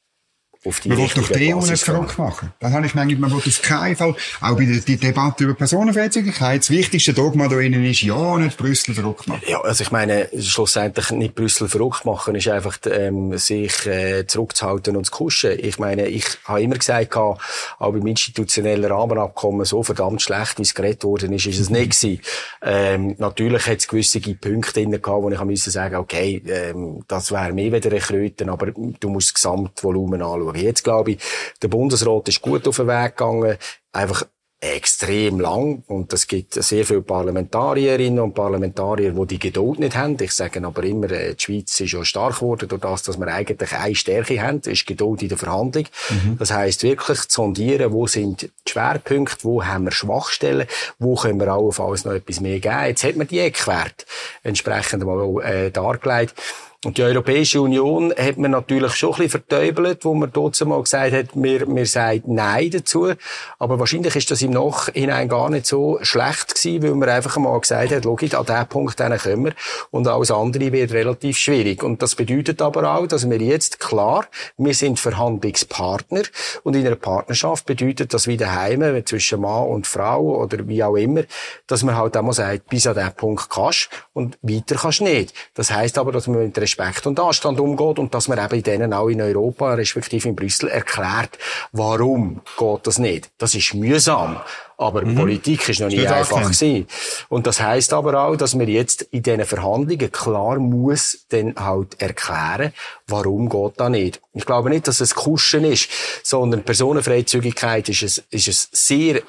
auf die
Man will doch die EU nicht verrückt machen. Dann habe ich manchmal, man will auf keinen Fall, auch bei der die Debatte über Personenfreizügigkeit, das wichtigste Dogma da innen ist, ja, nicht Brüssel verrückt machen.
Ja, also ich meine, schlussendlich nicht Brüssel verrückt machen, ist einfach, ähm, sich äh, zurückzuhalten und zu kuschen. Ich meine, ich habe immer gesagt, auch beim institutionellen Rahmenabkommen so verdammt schlecht, wie es geredet worden ist, ist es nicht gewesen. Ähm, natürlich hat es gewisse Punkte drin gehabt, wo ich musste sagen, okay, ähm, das wäre mehr wieder ein Kröten, aber du musst das Gesamtvolumen anschauen schauen. Jetzt glaube ich, der Bundesrat ist gut auf den Weg gegangen, einfach extrem lang und es gibt sehr viele Parlamentarierinnen und Parlamentarier, die die Geduld nicht haben. Ich sage aber immer, äh, die Schweiz ist ja stark geworden durch das, dass wir eigentlich eine Stärke haben, ist Geduld in der Verhandlung. Mhm. Das heißt wirklich zu sondieren, wo sind die Schwerpunkte, wo haben wir Schwachstellen, wo können wir alles noch etwas mehr geben. Jetzt hat man die Eckwerte entsprechend mal äh, dargelegt. Und die Europäische Union hat man natürlich schon ein bisschen verteubelt, wo man dort mal gesagt hat, wir, wir sagen Nein dazu. Aber wahrscheinlich ist das im Nachhinein gar nicht so schlecht gewesen, weil man einfach mal gesagt hat, schau, an diesen Punkt kommen wir. Und alles andere wird relativ schwierig. Und das bedeutet aber auch, dass wir jetzt klar, wir sind Verhandlungspartner. Und in einer Partnerschaft bedeutet das wie daheim, zwischen Mann und Frau oder wie auch immer, dass man halt einmal sagt, bis an diesen Punkt kannst und weiter kannst nicht. Das heißt aber, dass man mit Respekt und Anstand umgeht und dass man eben denen auch in Europa, respektive in Brüssel, erklärt, warum geht das nicht. Das ist mühsam. Aber mhm. Politik ist noch nie einfach gewesen. Und das heißt aber auch, dass man jetzt in diesen Verhandlungen klar muss dann halt erklären, warum geht das nicht. Ich glaube nicht, dass es Kuschen ist, sondern Personenfreizügigkeit ist es, ist es sehr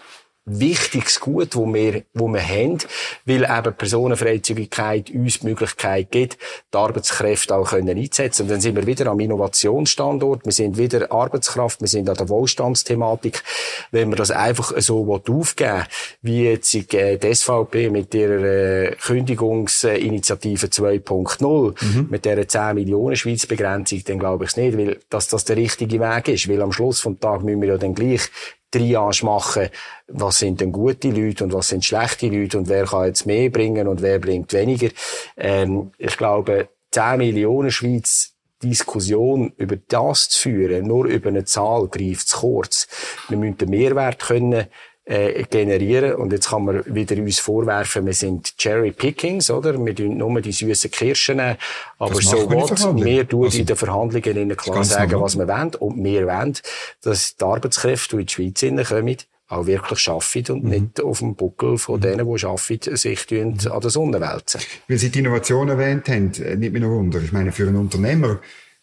wichtiges Gut, wo wir, wo wir haben, weil eben Personenfreizügigkeit uns die Möglichkeit gibt, die Arbeitskräfte auch können einzusetzen. Und dann sind wir wieder am Innovationsstandort, wir sind wieder Arbeitskraft, wir sind an der Wohlstandsthematik. Wenn wir das einfach so aufgeben wie jetzt äh, die SVP mit ihrer äh, Kündigungsinitiative 2.0, mhm. mit dieser 10 Millionen Schweiz Begrenzung, dann glaube ich es nicht, weil dass das der richtige Weg ist, weil am Schluss vom Tag müssen wir ja dann gleich Triage machen, was sind denn gute Leute und was sind schlechte Leute und wer kann jetzt mehr bringen und wer bringt weniger. Ähm, ich glaube, 10 Millionen Schweiz Diskussion über das zu führen, nur über eine Zahl greift zu kurz. Wir müssen den Mehrwert können äh, generieren. Und jetzt kann man wieder uns vorwerfen, wir sind Cherry Pickings, oder? Wir tun nur die süßen Kirschen. Aber so what? Wir tun also, in den Verhandlungen ihnen klar sagen, was wir wollen. Und wir wollen, dass die Arbeitskräfte, die in die Schweiz kommen, auch wirklich arbeiten und mhm. nicht auf dem Buckel von mhm. denen, die arbeiten, sich mhm. an der Sonne wälzen.
Weil Sie die Innovation erwähnt haben, äh, nicht mehr noch Wunder. Ich meine, für einen Unternehmer,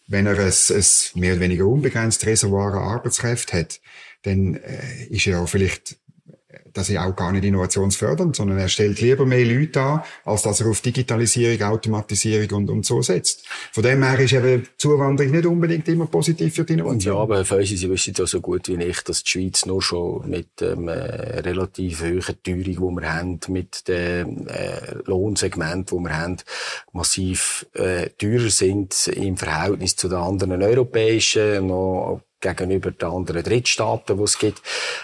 wenn er ein, ein mehr oder weniger unbegrenztes Reservoir an Arbeitskräfte hat, dann äh, ist er auch vielleicht das ist auch gar nicht innovationsfördernd, sondern er stellt lieber mehr Leute an, als dass er auf Digitalisierung, Automatisierung und, und so setzt. Von dem her ist eben Zuwanderung nicht unbedingt immer positiv für die Innovation.
Ja, aber Herr Feusi, Sie wissen ja so gut wie ich, dass die Schweiz nur schon mit ähm, äh, relativ hohen Teuerung, die wir haben, mit dem äh, Lohnsegment, wo wir haben, massiv äh, teurer sind im Verhältnis zu den anderen europäischen, noch gegenüber den anderen Drittstaaten, die es gibt.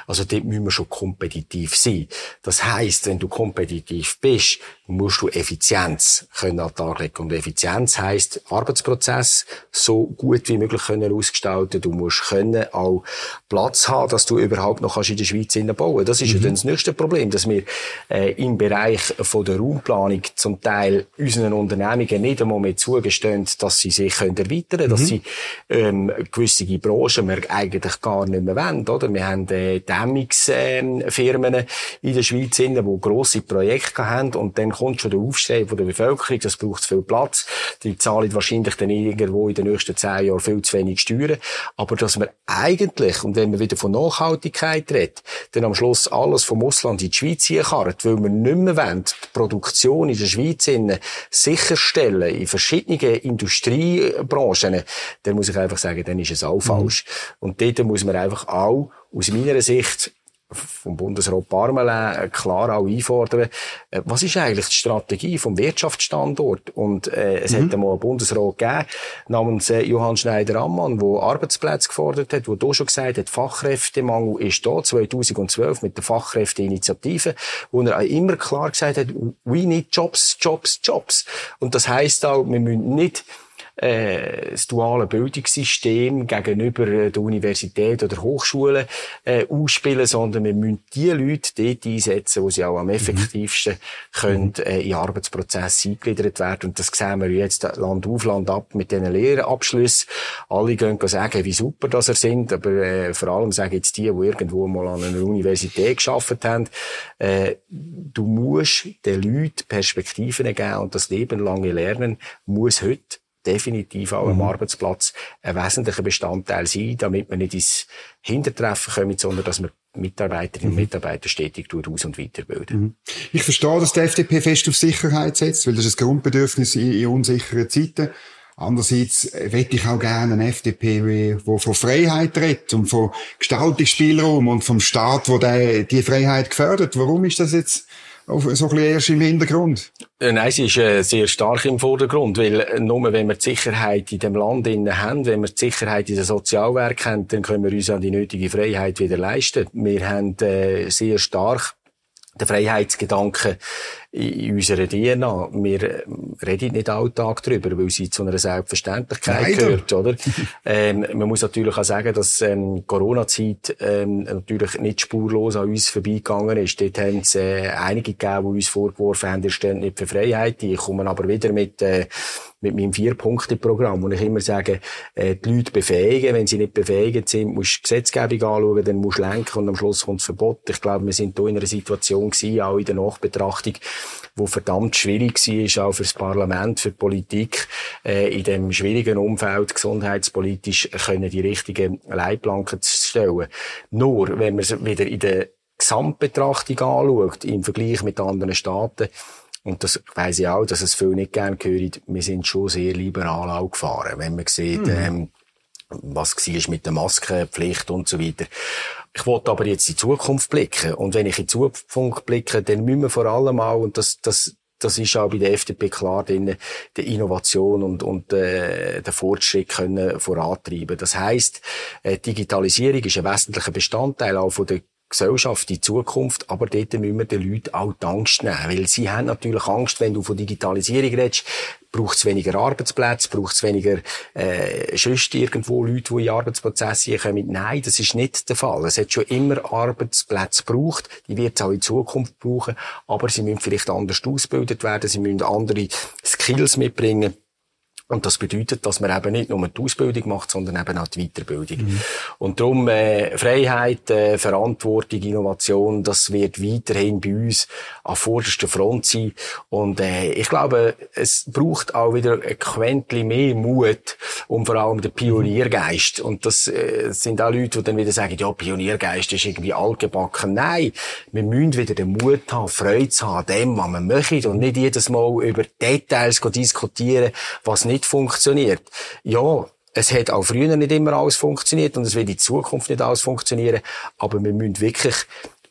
Also dort müssen wir schon kompetitiv sein. Das heißt, wenn du kompetitiv bist, musst du Effizienz können an den Tag legen. Und Effizienz heisst, Arbeitsprozess so gut wie möglich können ausgestalten. Du musst können auch Platz haben, dass du überhaupt noch in der Schweiz bauen Das ist mhm. ja dann das nächste Problem, dass wir äh, im Bereich von der Raumplanung zum Teil unseren Unternehmungen nicht einmal mehr zugestehen, dass sie sich können erweitern können, mhm. dass sie ähm, gewisse Branchen wir eigentlich gar nicht mehr wollen, oder? Wir haben äh, Dämmungsfirmen äh, in der Schweiz, die grosse Projekte haben und dann kommt schon der Aufschrei von der Bevölkerung, das braucht zu viel Platz, die zahlen wahrscheinlich dann irgendwo in den nächsten zehn Jahren viel zu wenig Steuern, aber dass wir eigentlich, und wenn man wieder von Nachhaltigkeit redet, dann am Schluss alles vom Ausland in die Schweiz karrt, weil wir nicht mehr wollen, die Produktion in der Schweiz sicherstellen, in verschiedenen Industriebranchen, dann muss ich einfach sagen, dann ist es auch mhm. falsch. Und dort muss man einfach auch, aus meiner Sicht, vom Bundesrat Parmelin klar auch einfordern, äh, was ist eigentlich die Strategie vom Wirtschaftsstandort? Und äh, es mhm. hat einmal einen Bundesrat gegeben, namens äh, Johann Schneider-Ammann, der Arbeitsplätze gefordert hat, der da schon gesagt hat, Fachkräftemangel ist da, 2012 mit der Fachkräfteinitiative, wo er auch immer klar gesagt hat, we need jobs, jobs, jobs. Und das heisst auch, wir müssen nicht äh, das duale Bildungssystem gegenüber der Universität oder Hochschulen äh, ausspielen, sondern wir müssen die Leute dort einsetzen, wo sie auch am effektivsten mhm. können, äh, in Arbeitsprozesse eingegliedert werden. Und das sehen wir jetzt Land auf, Land ab mit diesen Lehrabschlüssen. Alle gehen sagen, wie super das er sind, aber äh, vor allem sagen jetzt die, die irgendwo mal an einer Universität geschafft haben, äh, du musst den Leuten Perspektiven geben und das lebenlange Lernen muss heute definitiv auch am mhm. Arbeitsplatz ein wesentlicher Bestandteil sein, damit man nicht ins Hintertreffen kommt, sondern dass man Mitarbeiterinnen und mhm. Mitarbeiter stetig aus- und weiterbilden.
Mhm. Ich verstehe, dass die FDP fest auf Sicherheit setzt, weil das ist ein Grundbedürfnis in, in unsicheren Zeiten. Andererseits wette ich auch gerne eine FDP, die von Freiheit redet und von Gestaltungsspielraum und vom Staat, der die Freiheit gefördert. Warum ist das jetzt so ein bisschen erst im Hintergrund?
Äh, nein, sie ist äh, sehr stark im Vordergrund, weil äh, nur wenn wir die Sicherheit in dem Land haben, wenn wir die Sicherheit in den Sozialwerken haben, dann können wir uns an die nötige Freiheit wieder leisten. Wir haben sehr stark den Freiheitsgedanken in unserer DNA. Wir äh, reden nicht alltag darüber, weil sie zu einer Selbstverständlichkeit Leider. gehört, oder? [LAUGHS] ähm, man muss natürlich auch sagen, dass ähm, Corona-Zeit ähm, natürlich nicht spurlos an uns vorbeigegangen ist. Dort haben es äh, einige gegeben, die uns vorgeworfen haben, ihr steht nicht für Freiheit. Die kommen aber wieder mit äh, mit meinem Vier-Punkte-Programm, wo ich immer sage, äh, die Leute befähigen. Wenn sie nicht befähigt sind, musst du Gesetzgebung anschauen, dann musst du lenken und am Schluss kommt das Verbot. Ich glaube, wir sind hier in einer Situation gewesen, auch in der Nachbetrachtung, wo verdammt schwierig war, auch fürs Parlament, für die Politik, äh, in dem schwierigen Umfeld gesundheitspolitisch können die richtigen Leitplanken zu stellen. Nur, wenn man es wieder in der Gesamtbetrachtung anschaut, im Vergleich mit anderen Staaten, und das weiss ich auch, dass es viele nicht gerne hören, wir sind schon sehr liberal auch gefahren, wenn man sieht, mhm. ähm, was war mit der Maskenpflicht und so weiter. Ich wollte aber jetzt in die Zukunft blicken. Und wenn ich in die Zukunft blicke, dann müssen wir vor allem auch, und das, das, das ist auch bei der FDP klar drin, die Innovation und, und äh, den Fortschritt können vorantreiben. Das heißt, äh, Digitalisierung ist ein wesentlicher Bestandteil auch von der Gesellschaft in Zukunft, aber dort müssen wir den Leuten auch die Angst nehmen, weil sie haben natürlich Angst, wenn du von Digitalisierung redest, braucht es weniger Arbeitsplätze, braucht es weniger äh, sonst irgendwo Leute, die in Arbeitsprozesse kommen. Nein, das ist nicht der Fall. Es hat schon immer Arbeitsplätze gebraucht, die wird es auch in Zukunft brauchen, aber sie müssen vielleicht anders ausgebildet werden, sie müssen andere Skills mitbringen. Und das bedeutet, dass man eben nicht nur die Ausbildung macht, sondern eben auch die Weiterbildung. Mhm. Und darum äh, Freiheit, äh, Verantwortung, Innovation, das wird weiterhin bei uns an vorderster Front sein. Und äh, ich glaube, es braucht auch wieder ein Quäntchen mehr Mut und vor allem den Pioniergeist. Und das äh, sind auch Leute, die dann wieder sagen, ja, Pioniergeist ist irgendwie altgebacken. Nein, wir müssen wieder den Mut haben, Freude zu haben dem, was wir möchten und nicht jedes Mal über Details diskutieren, was nicht nicht funktioniert. Ja, es hat auch früher nicht immer alles funktioniert und es wird in Zukunft nicht alles funktionieren, aber wir müssen wirklich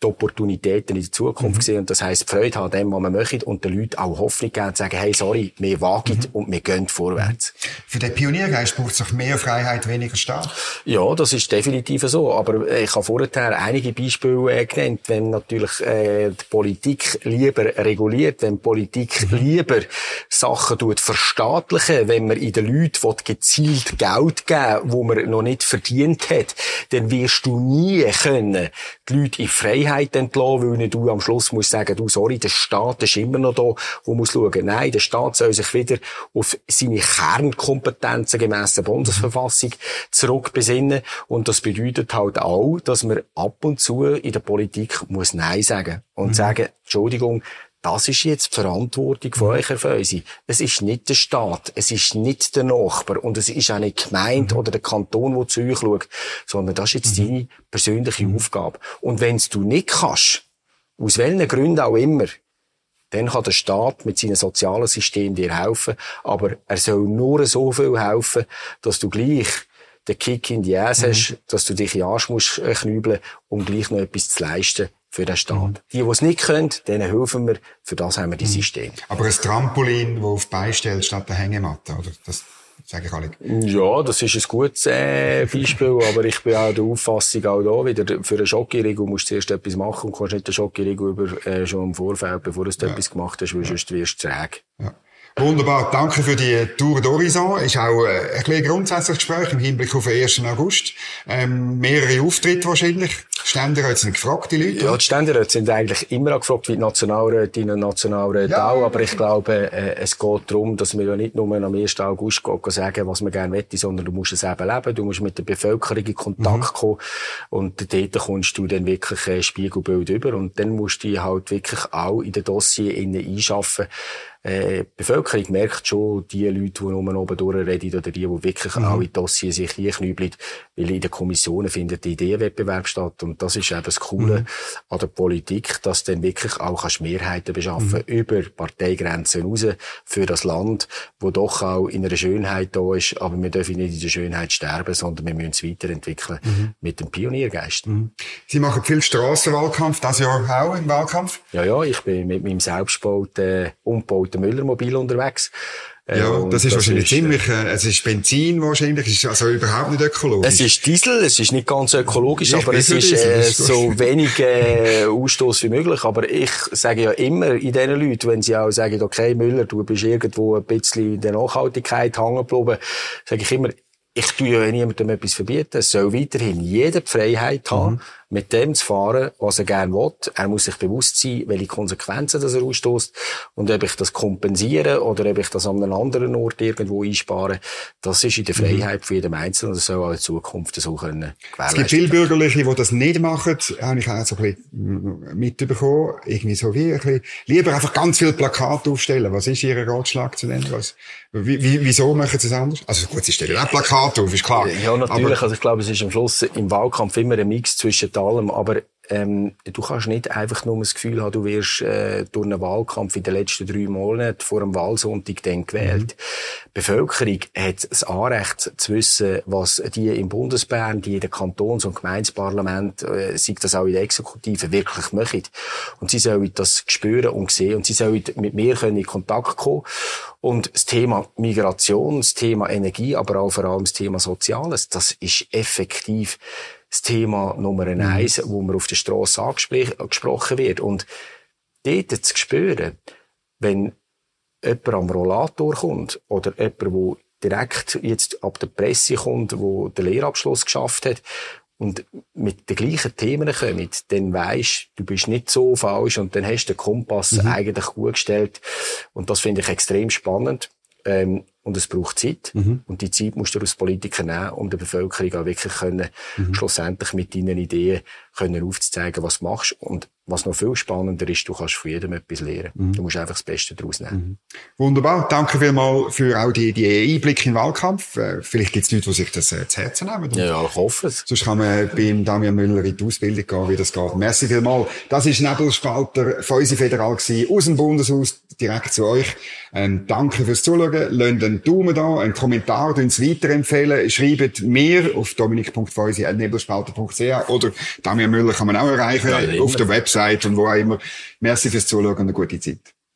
die Opportunitäten in der Zukunft mhm. sehen. Und das heisst, Freude haben dem, was man möchte und den Leuten auch Hoffnung geben und sagen, hey, sorry, wir wagen mhm. und wir gehen vorwärts.
Für den Pioniergeist braucht es auch mehr Freiheit, weniger Staat?
Ja, das ist definitiv so. Aber ich habe vorher einige Beispiele äh, genannt. Wenn natürlich äh, die Politik lieber reguliert, wenn Politik mhm. lieber Sachen tut verstaatlichen, wenn man in den Leuten gezielt Geld geben wo man noch nicht verdient hat, dann wirst du nie können die Leute in Freiheit Mehrheit entlassen, weil nicht du am Schluss musst sagen, du, sorry, der Staat ist immer noch da, wo muss schauen. Nein, der Staat soll sich wieder auf seine Kernkompetenzen gemäss der Bundesverfassung zurückbesinnen. Und das bedeutet halt auch, dass man ab und zu in der Politik muss Nein sagen und mhm. sagen, Entschuldigung, das ist jetzt die Verantwortung von euch, Herr Feusi. Es ist nicht der Staat, es ist nicht der Nachbar und es ist auch nicht die Gemeinde mhm. oder der Kanton, der zu euch schaut, sondern das ist jetzt mhm. deine persönliche mhm. Aufgabe. Und wenn du nicht kannst, aus welchen Gründen auch immer, dann kann der Staat mit seinem sozialen System dir helfen, aber er soll nur so viel helfen, dass du gleich den Kick in die Ass mhm. hast, dass du dich in Arsch musst äh, knübeln, um gleich noch etwas zu leisten für den Staat. Mhm. Die, die es nicht können, denen helfen wir. Für das haben wir die mhm. Systeme.
Aber ein Trampolin, das auf Bein statt der Hängematte, oder? Das sage ich alle.
Ja, das ist ein gutes äh, Beispiel, [LAUGHS] aber ich bin auch der Auffassung auch da wieder, für einen Schokoriegel musst du zuerst etwas machen und kannst nicht den Schokoriegel über, äh, schon im Vorfeld, bevor du ja. etwas gemacht hast, weil ja. sonst wirst du träge. Ja.
Wunderbar, danke für die Tour d'Horizon. Ist auch äh, ein bisschen grundsätzliches Gespräch im Hinblick auf den 1. August. Ähm, mehrere Auftritte wahrscheinlich. Ständeräte sind gefragt, die Leute?
Ja, die Ständeräte sind eigentlich immer gefragt, wie die Nationalrätinnen und Nationalräte ja, auch. Aber ich glaube, äh, es geht darum, dass wir ja nicht nur am 1. August gehen, sagen, was man gerne möchte, sondern du musst es eben leben. Du musst mit der Bevölkerung in Kontakt mhm. kommen. Und dort kommst du dann wirklich ein Spiegelbild über. Und dann musst du dich halt wirklich auch in den Dossier einschaffen äh, die Bevölkerung merkt schon, die Leute, die nur oben durchreden oder die, die wirklich mhm. alle Dossier sich hier knübeln, weil in den Kommissionen findet der Ideenwettbewerb statt. Und das ist eben das Coole mhm. an der Politik, dass du dann wirklich auch kannst Mehrheiten beschaffen mhm. über Parteigrenzen raus für das Land, wo doch auch in einer Schönheit da ist. Aber wir dürfen nicht in der Schönheit sterben, sondern wir müssen es weiterentwickeln mhm. mit dem Pioniergeist. Mhm.
Sie machen viel Strassenwahlkampf, das Jahr auch im Wahlkampf?
Ja, ja, ich bin mit meinem der Müllermobil unterwegs.
Äh, ja, das ist das wahrscheinlich ist, ziemlich, äh, es ist Benzin wahrscheinlich, es ist also überhaupt nicht ökologisch.
Es ist Diesel, es ist nicht ganz ökologisch, ich aber es ist äh, so wenig äh, Ausstoß wie möglich. Aber ich sage ja immer in diesen Leuten, wenn sie auch sagen, okay, Müller, du bist irgendwo ein bisschen in der Nachhaltigkeit hängen geblieben, sage ich immer, ich tue ja niemandem etwas verbieten. Es soll weiterhin jede die Freiheit haben, mhm mit dem zu fahren, was er gerne will. Er muss sich bewusst sein, welche Konsequenzen das er ausstößt und ob ich das kompensiere oder ob ich das an einem anderen Ort irgendwo einspare. Das ist in der mhm. Freiheit für jeden Einzelnen und das soll auch in Zukunft so können
Es gibt viele Bürgerliche, die das nicht machen. Habe ich auch so ein bisschen mitbekommen. Irgendwie so wie ein bisschen, lieber einfach ganz viele Plakate aufstellen. Was ist Ihr Ratschlag zu denen? Was, wie, wieso machen Sie es anders? Also gut, Sie stellen auch Plakate auf, ist klar.
Ja, natürlich. Aber, also ich glaube, es ist am Schluss im Wahlkampf immer ein Mix zwischen allem, aber ähm, du kannst nicht einfach nur das Gefühl haben, du wirst äh, durch einen Wahlkampf in den letzten drei Monaten vor dem Wahlsonntag dann gewählt. Mhm. Die Bevölkerung hat das Anrecht zu wissen, was die im Bundesbern, die in den Kantons- und Gemeindeparlament, äh, sei das auch in der Exekutive, wirklich machen. Und sie sollen das spüren und sehen und sie sollen mit mir können in Kontakt kommen. Und das Thema Migration, das Thema Energie, aber auch vor allem das Thema Soziales, das ist effektiv das Thema Nummer mhm. eins, wo man auf der Straße angesprochen wird. Und dort zu spüren, wenn jemand am Rollator kommt oder jemand, der direkt jetzt ab der Presse kommt, wo der Lehrabschluss geschafft hat und mit den gleichen Themen kommt, dann weisst du bist nicht so falsch und dann hast du den Kompass mhm. eigentlich gut gestellt. Und das finde ich extrem spannend. Ähm, und es braucht Zeit. Mhm. Und die Zeit musst du als Politiker nehmen, um der Bevölkerung auch wirklich können, mhm. schlussendlich mit deinen Ideen können aufzuzeigen, was du machst. Und was noch viel spannender ist, du kannst von jedem etwas lernen. Mhm. Du musst einfach das Beste daraus nehmen.
Mhm. Wunderbar. Danke vielmals für auch die, die Einblicke in den Wahlkampf. Äh, vielleicht gibt es Leute, die sich das äh, zu Herzen nehmen.
Ja, ja, ich hoffe es.
Sonst kann man beim Damian Müller in die Ausbildung gehen, wie das geht. Merci vielmals. Das ist Nebelspalter von unserem Federal aus dem Bundeshaus, direkt zu euch. Ähm, danke fürs Zuschauen. Lasst einen Daumen da, einen Kommentar, uns weiterempfehlen. Schreibt mir auf dominik.feusi.nebelspalter.ch oder Damian Müller kann man auch erreichen ja, auf der Website und wo auch immer. Merci fürs Zuschauen und eine gute Zeit.